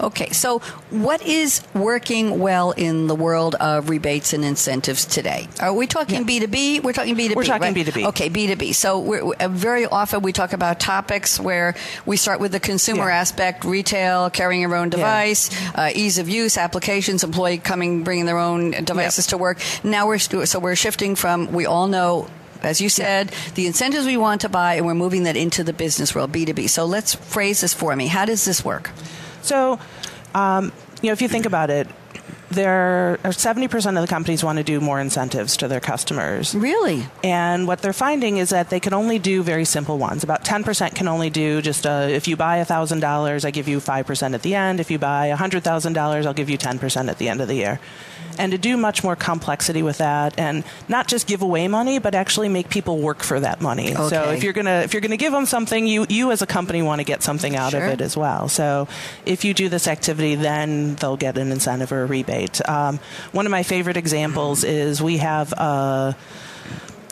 Okay, so what is working well in the world of rebates and incentives today? Are we talking B2B? We're talking B2B. We're talking right? B2B. Okay, B2B. So we're, uh, very often we talk about topics where we start with the consumer Yeah. aspect, retail, carrying your own device, uh, ease of use, applications, employee coming, bringing their own devices to work. Now we're, so we're shifting from, we all know as you said, the incentives we want to buy, and we're moving that into the business world, B2B. So let's phrase this for me. How does this work? So, um, you know, if you think about it, there are 70% of the companies want to do more incentives to their customers. Really? And what they're finding is that they can only do very simple ones. About 10% can only do just a, if you buy $1,000, I give you 5% at the end. If you buy $100,000, I'll give you 10% at the end of the year. And to do much more complexity with that, and not just give away money, but actually make people work for that money. Okay. So if you're gonna if you're gonna give them something, you you as a company want to get something out Sure. of it as well. So if you do this activity, then they'll get an incentive or a rebate. Um, one of my favorite examples is we have a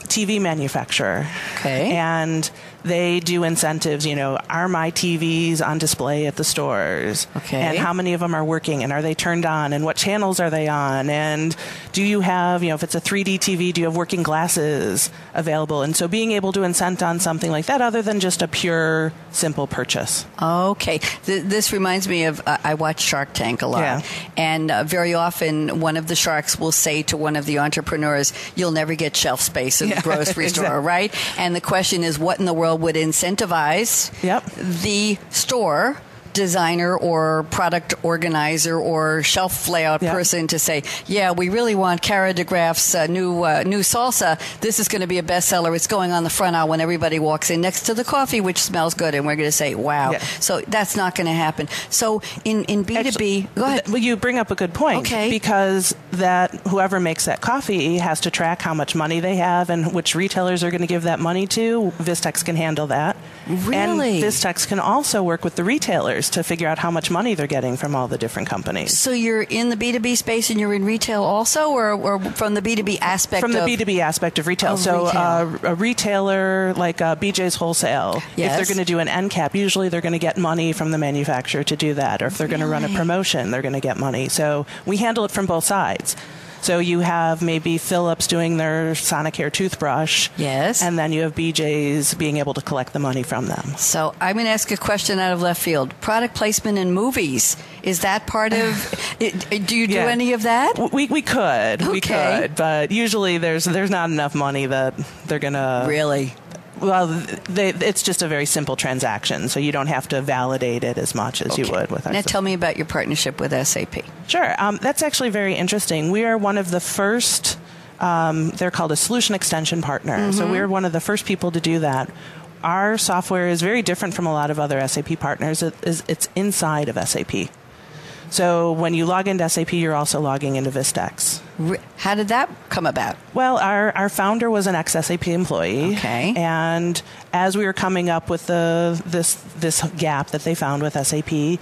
TV manufacturer. Okay. And they do incentives, you know, are my TVs on display at the stores? Okay. And how many of them are working and are they turned on and what channels are they on? And do you have, you know, if it's a 3D TV, do you have working glasses available? And so being able to incent on something like that other than just a pure simple purchase. Okay, Th- this reminds me of uh, I watch Shark Tank a lot, Yeah. and uh, very often one of the sharks will say to one of the entrepreneurs, "You'll never get shelf space in the grocery store, right?" And the question is, what in the world would incentivize Yep. the store? Designer or product organizer or shelf layout Yeah. person to say, yeah, we really want Kara DeGraff's uh, new uh, new salsa. This is going to be a bestseller. It's going on the front aisle when everybody walks in next to the coffee, which smells good, and we're going to say, wow. Yeah. So that's not going to happen. So in in B two B, go ahead. Well, you bring up a good point. Okay. Because that whoever makes that coffee has to track how much money they have and which retailers are going to give that money to. Vistex can handle that. Really? And Vistex can also work with the retailers to figure out how much money they're getting from all the different companies. So you're in the B two B space and you're in retail also, or, or from the B two B aspect From the of, B2B aspect of retail. Of so retail. Uh, a retailer like uh, BJ's Wholesale, if they're going to do an end cap, usually they're going to get money from the manufacturer to do that. Or if they're going to run a promotion, they're going to get money. So we handle it from both sides. So you have maybe Philips doing their Sonicare toothbrush. Yes. And then you have BJ's being able to collect the money from them. So I'm going to ask a question out of left field. Product placement in movies is that part of? do you do Yeah. any of that? We, we could. We could. But usually there's, there's not enough money that they're going to. Really? Well, they, it's just a very simple transaction, so you don't have to validate it as much as you would with our Now, tell me about your partnership with SAP. Sure. Um, that's actually very interesting. We are one of the first, um, they're called a solution extension partner. So Mhm. we're one of the first people to do that. Our software is very different from a lot of other SAP partners. It is, it's inside of SAP. So when you log into SAP, you're also logging into Vistex. How did that come about? Well, our, our founder was an ex SAP employee. Okay. And as we were coming up with the, this, this gap that they found with SAP,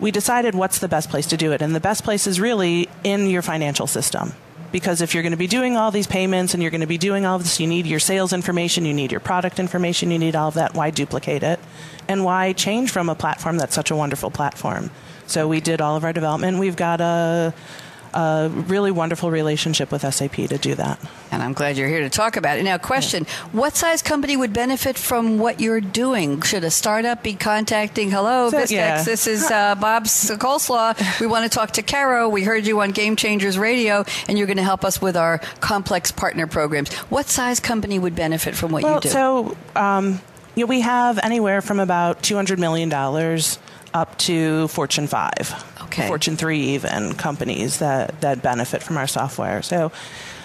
we decided what's the best place to do it. And the best place is really in your financial system. Because if you're going to be doing all these payments and you're going to be doing all of this, you need your sales information, you need your product information, you need all of that. Why duplicate it? And why change from a platform that's such a wonderful platform? So we did all of our development. We've got a, a really wonderful relationship with SAP to do that. And I'm glad you're here to talk about it. Now, question What size company would benefit from what you're doing? Should a startup be contacting, hello, So, yeah. this is uh, Bob's Coleslaw. We want to talk to Kara. We heard you on Game Changers Radio, and you're going to help us with our complex partner programs. What size company would benefit from what well, you do? So um, you know, we have anywhere from about $200 million up to Fortune 5. Okay. Fortune 3 even companies that, that benefit from our software. So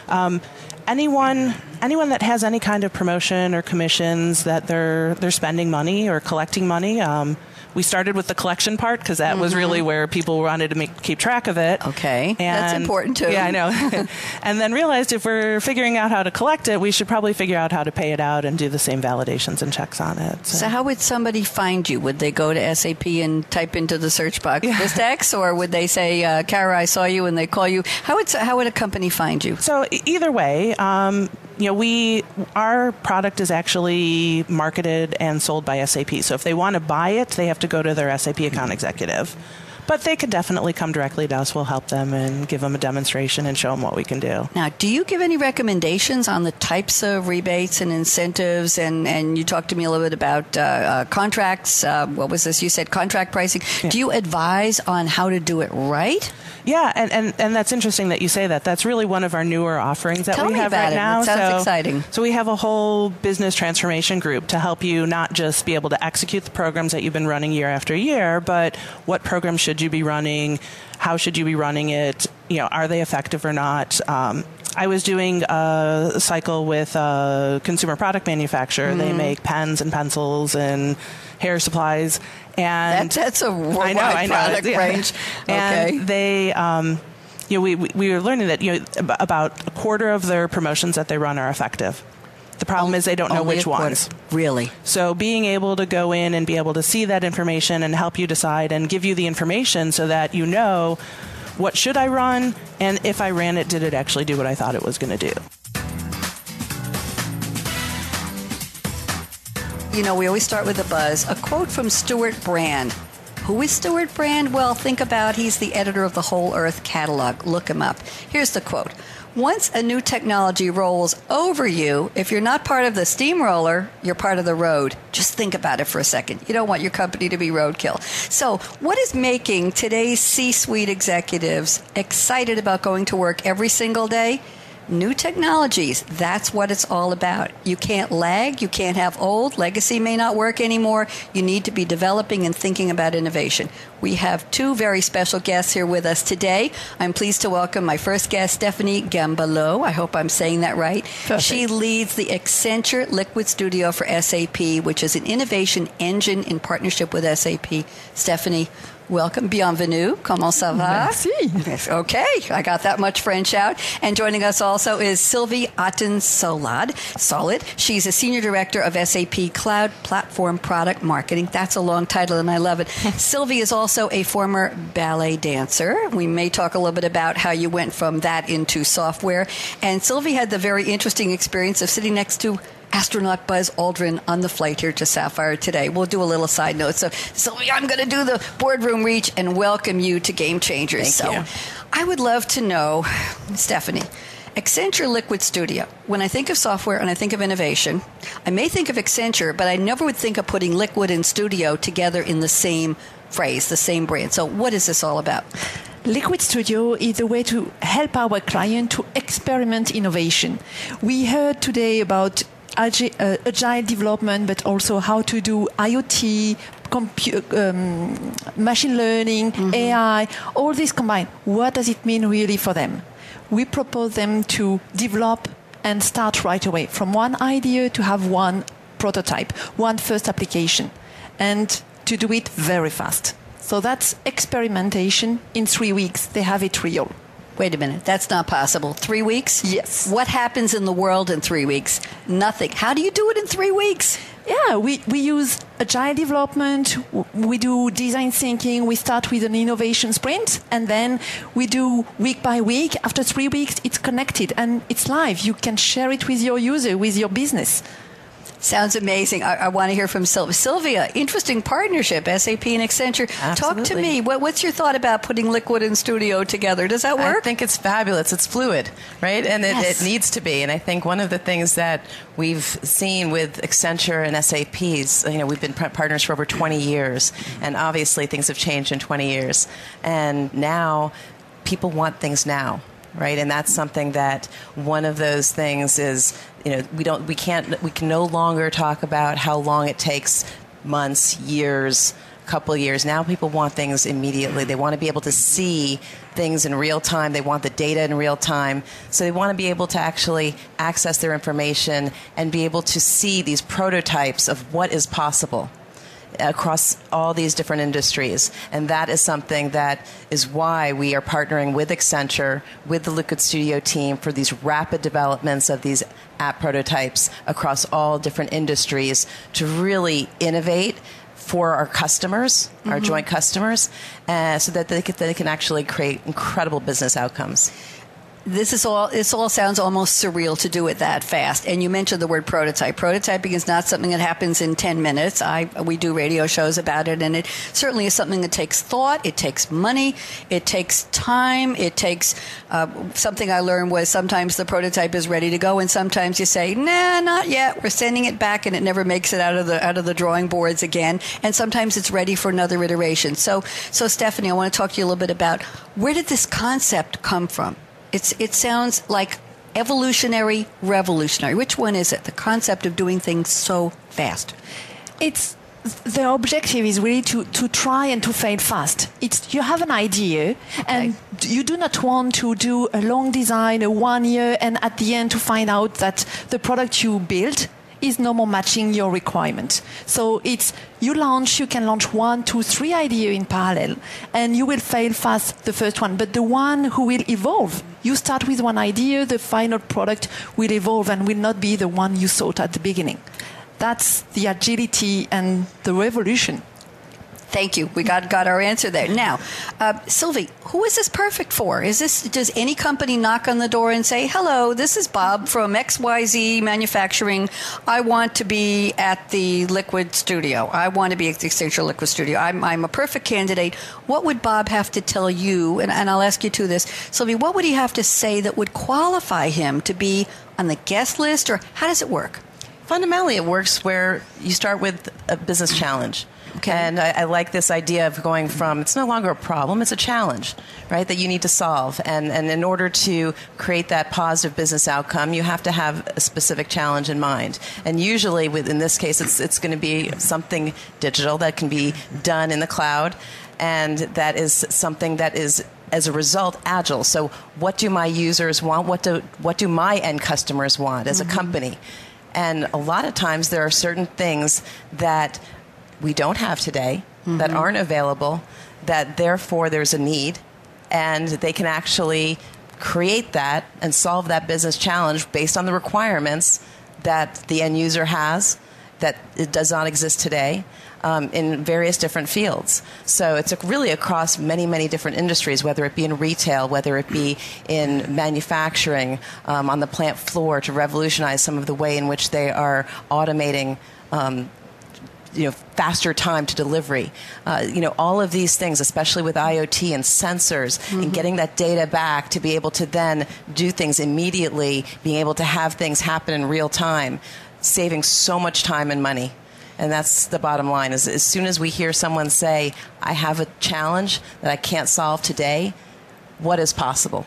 um, anyone anyone that has any kind of promotion or commissions that they're they're spending money or collecting money um, we started with the collection part because that was Mhm. really where people wanted to make, keep track of it. Okay, And, that's important too. Yeah, I know. and then realized if we're figuring out how to collect it, we should probably figure out how to pay it out and do the same validations and checks on it. So, how would somebody find you? Would they go to SAP and type into the search box Vistex, or would they say, uh, "Kara, I saw you," and they call you? How would how would a company find you? So either way, um, you know, we our product is actually marketed and sold by SAP. So if they want to buy it, they have to go to their SAP account executive. But they could definitely come directly to us. We'll help them and give them a demonstration and show them what we can do. Now, do you give any recommendations on the types of rebates and incentives? And, and you talked to me a little bit about uh, uh, contracts. Uh, what was this? You said contract pricing. Do you advise on how to do it right? Yeah, and, and, and that's interesting that you say that. That's really one of our newer offerings that Tell we have right it. It now. sounds so, exciting. So we have a whole business transformation group to help you not just be able to execute the programs that you've been running year after year, but what programs should you be running? How should you be running it? You know, are they effective or not? Um, I was doing a cycle with a consumer product manufacturer. They Mhm. make pens and pencils and hair supplies. And That- that's a I know, wide I know. product Yeah. range. And Okay. they, um, you know, we, we we were learning that you know ab- about a quarter of their promotions that they run are effective. The problem is they don't know which ones. Really? So being able to go in and be able to see that information and help you decide and give you the information so that you know what should I run and if I ran it, did it actually do what I thought it was going to do. You know, we always start with a buzz. A quote from Stewart Brand. Who is Stewart Brand? Well, think about he's the editor of the Whole Earth catalog. Look him up. Here's the quote. Once a new technology rolls over you, if you're not part of the steamroller, you're part of the road. Just think about it for a second. You don't want your company to be roadkill. So, what is making today's C suite executives excited about going to work every single day? New technologies, that's what it's all about. You can't lag, you can't have old, legacy may not work anymore. You need to be developing and thinking about innovation. We have two very special guests here with us today. I'm pleased to welcome my first guest, Stephanie Gambalo. I hope I'm saying that right. She leads the Accenture Liquid Studio for SAP, which is an innovation engine in partnership with SAP. Stephanie, welcome. Bienvenue. Comment ça va? Merci. Okay, I got that much French out. And joining us also is Sylvie Otten Solad. Solid. She's a senior director of SAP Cloud Platform Product Marketing. That's a long title, and I love it. Sylvie is also a former ballet dancer. We may talk a little bit about how you went from that into software. And Sylvie had the very interesting experience of sitting next to astronaut Buzz Aldrin on the flight here to Sapphire today. We'll do a little side note. So, Sylvie, I'm going to do the boardroom reach and welcome you to Game Changers. Thank so, you. I would love to know, Stephanie. Accenture Liquid Studio. When I think of software and I think of innovation, I may think of Accenture, but I never would think of putting Liquid and Studio together in the same phrase, the same brand. So, what is this all about? Liquid Studio is a way to help our client to experiment innovation. We heard today about agile development, but also how to do IoT, compu- um, machine learning, AI, all this combined. What does it mean really for them? We propose them to develop and start right away from one idea to have one prototype, one first application, and to do it very fast. So that's experimentation. In three weeks, they have it real. Wait a minute, that's not possible. Three weeks? Yes. What happens in the world in three weeks? Nothing. How do you do it in three weeks? Yeah, we, we use agile development, we do design thinking, we start with an innovation sprint, and then we do week by week. After three weeks, it's connected and it's live. You can share it with your user, with your business. Sounds amazing. I, I want to hear from Sylvia. Sylvia, interesting partnership, SAP and Accenture. Talk to me. What, what's your thought about putting Liquid and Studio together? Does that work? I think it's fabulous. It's fluid, right? And it, Yes. it needs to be. And I think one of the things that we've seen with Accenture and SAP's, you know, we've been partners for over 20 years, and obviously things have changed in 20 years. And now people want things now. Right, and that's something that one of those things is, you know, we don't, we can't, we can no longer talk about how long it takes, months, years, couple years. Now people want things immediately. They want to be able to see things in real time. They want the data in real time. So they want to be able to actually access their information and be able to see these prototypes of what is possible across all these different industries. And that is something that is why we are partnering with Accenture, with the Liquid Studio team for these rapid developments of these app prototypes across all different industries to really innovate for our customers, our Mhm. joint customers, uh, so that they can, they can actually create incredible business outcomes. This is all this all sounds almost surreal to do it that fast. And you mentioned the word prototype. Prototyping is not something that happens in 10 minutes. I we do radio shows about it and it certainly is something that takes thought it takes money it takes time it takes uh, something i learned was sometimes the prototype is ready to go and sometimes you say nah not yet. We're sending it back and it never makes it out of the out of the drawing boards again and sometimes it's ready for another iteration. So so stephanie i want to talk to you a little bit about where did this concept come from it's, it sounds like evolutionary, revolutionary. Which one is it? The concept of doing things so fast. It's the objective is really to, to try and to fail fast. It's you have an idea and you do not want to do a long design, a one year, and at the end to find out that the product you built is no more matching your requirement. So it's you launch, you can launch one, two, three ideas in parallel, and you will fail fast the first one. But the one who will evolve, you start with one idea, the final product will evolve and will not be the one you thought at the beginning. That's the agility and the revolution. Thank you. We got got our answer there. Now, uh, Sylvie, who is this perfect for? Is this does any company knock on the door and say, "Hello, this is Bob from XYZ Manufacturing. I want to be at the Liquid Studio. I want to be at the Accenture Liquid Studio. I'm, I'm a perfect candidate." What would Bob have to tell you? And, and I'll ask you to this, Sylvie. What would he have to say that would qualify him to be on the guest list, or how does it work? Fundamentally, it works where you start with a business challenge. And I, I like this idea of going from it's no longer a problem, it's a challenge, right, that you need to solve. And, and in order to create that positive business outcome, you have to have a specific challenge in mind. And usually, with, in this case, it's, it's going to be something digital that can be done in the cloud, and that is something that is as a result agile so what do my users want what do what do my end customers want as a mm-hmm. company and a lot of times there are certain things that we don't have today that Mhm. aren't available that therefore there's a need and they can actually create that and solve that business challenge based on the requirements that the end user has that it does not exist today um, in various different fields. So it's a- really across many, many different industries, whether it be in retail, whether it be in manufacturing, um, on the plant floor to revolutionize some of the way in which they are automating. Um, you know, faster time to delivery. Uh, you know, all of these things, especially with IoT and sensors, and getting that data back to be able to then do things immediately, being able to have things happen in real time, saving so much time and money. And that's the bottom line. Is as soon as we hear someone say, "I have a challenge that I can't solve today," what is possible?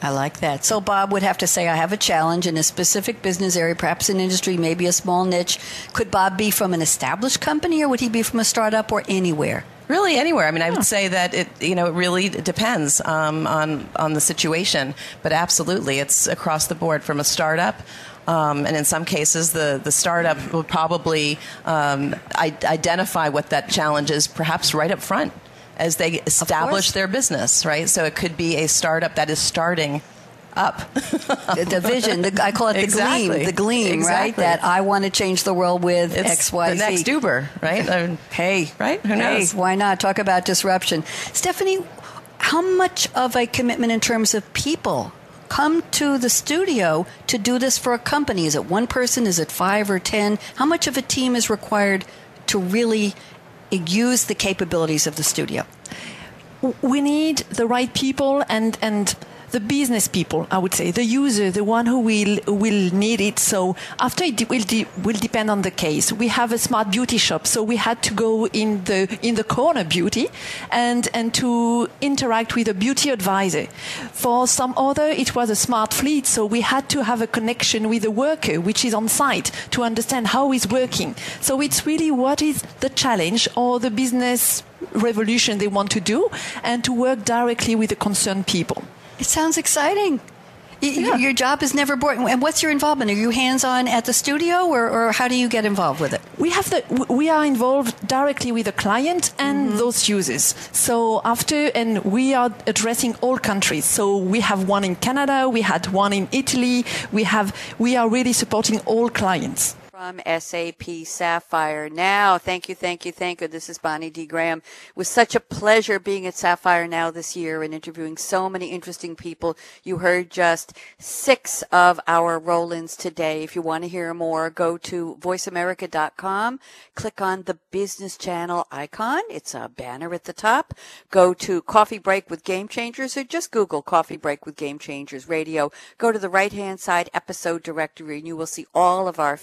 I like that. So Bob would have to say, I have a challenge in a specific business area, perhaps an industry, maybe a small niche. Could Bob be from an established company or would he be from a startup or anywhere? Really, anywhere. I mean, I would say that it, you know, it really depends um, on on the situation. But absolutely, it's across the board from a startup. Um, and in some cases, the, the startup will probably um, I- identify what that challenge is, perhaps right up front as they establish their business, right? So it could be a startup that is starting up. the, the vision, the, I call it the Exactly. gleam, the gleam, right? That I want to change the world with It's X, Y, the Z. next Uber, right? I mean, um, hey, right? Who knows? Why not talk about disruption? Stephanie, how much of a commitment in terms of people come to the studio to do this for a company? Is it one person? Is it five or ten? How much of a team is required to really use the capabilities of the studio? we need the right people and and the business people, I would say, the user, the one who will will need it. So after it will de- will depend on the case. We have a smart beauty shop, so we had to go in the in the corner beauty, and and to interact with a beauty advisor. For some other, it was a smart fleet, so we had to have a connection with the worker, which is on site, to understand how he's working. So it's really what is the challenge or the business revolution they want to do, and to work directly with the concerned people. It sounds exciting. Y- y- Your job is never boring. And what's your involvement? Are you hands on at the studio, or, or how do you get involved with it? We have the we are involved directly with the client and mm-hmm. those users. So after and we are addressing all countries. So we have one in Canada, we had one in Italy. We have we are really supporting all clients. From SAP Sapphire Now. Thank you, thank you, thank you. This is Bonnie D. Graham. It was such a pleasure being at Sapphire Now this year and interviewing so many interesting people. You heard just six of our roll-ins today. If you want to hear more, go to voiceamerica.com. Click on the business channel icon. It's a banner at the top. Go to Coffee Break with Game Changers or just Google Coffee Break with Game Changers Radio. Go to the right-hand side episode directory and you will see all of our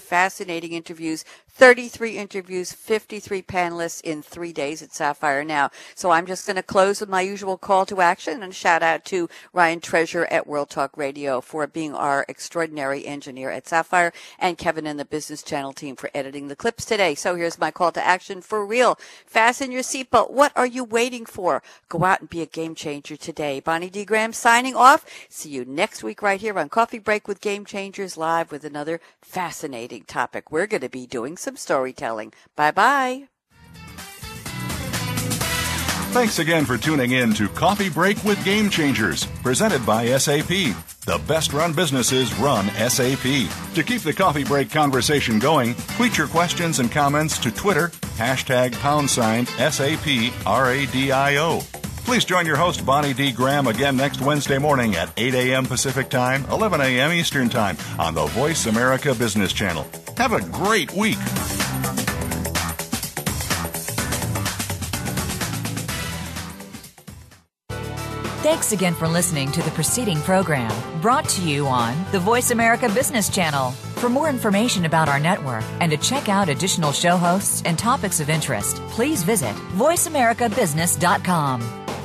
fascinating interviews 33 interviews, 53 panelists in three days at Sapphire Now. So I'm just going to close with my usual call to action and shout out to Ryan Treasure at World Talk Radio for being our extraordinary engineer at Sapphire and Kevin and the Business Channel team for editing the clips today. So here's my call to action for real. Fasten your seatbelt. What are you waiting for? Go out and be a game changer today. Bonnie D. Graham signing off. See you next week right here on Coffee Break with Game Changers live with another fascinating topic. We're going to be doing some storytelling. Bye bye. Thanks again for tuning in to Coffee Break with Game Changers, presented by SAP. The best run businesses run SAP. To keep the coffee break conversation going, tweet your questions and comments to Twitter, hashtag pound sign SAP RADIO. Please join your host, Bonnie D. Graham, again next Wednesday morning at 8 a.m. Pacific Time, 11 a.m. Eastern Time on the Voice America Business Channel. Have a great week. Thanks again for listening to the preceding program brought to you on the Voice America Business Channel. For more information about our network and to check out additional show hosts and topics of interest, please visit voiceamericabusiness.com.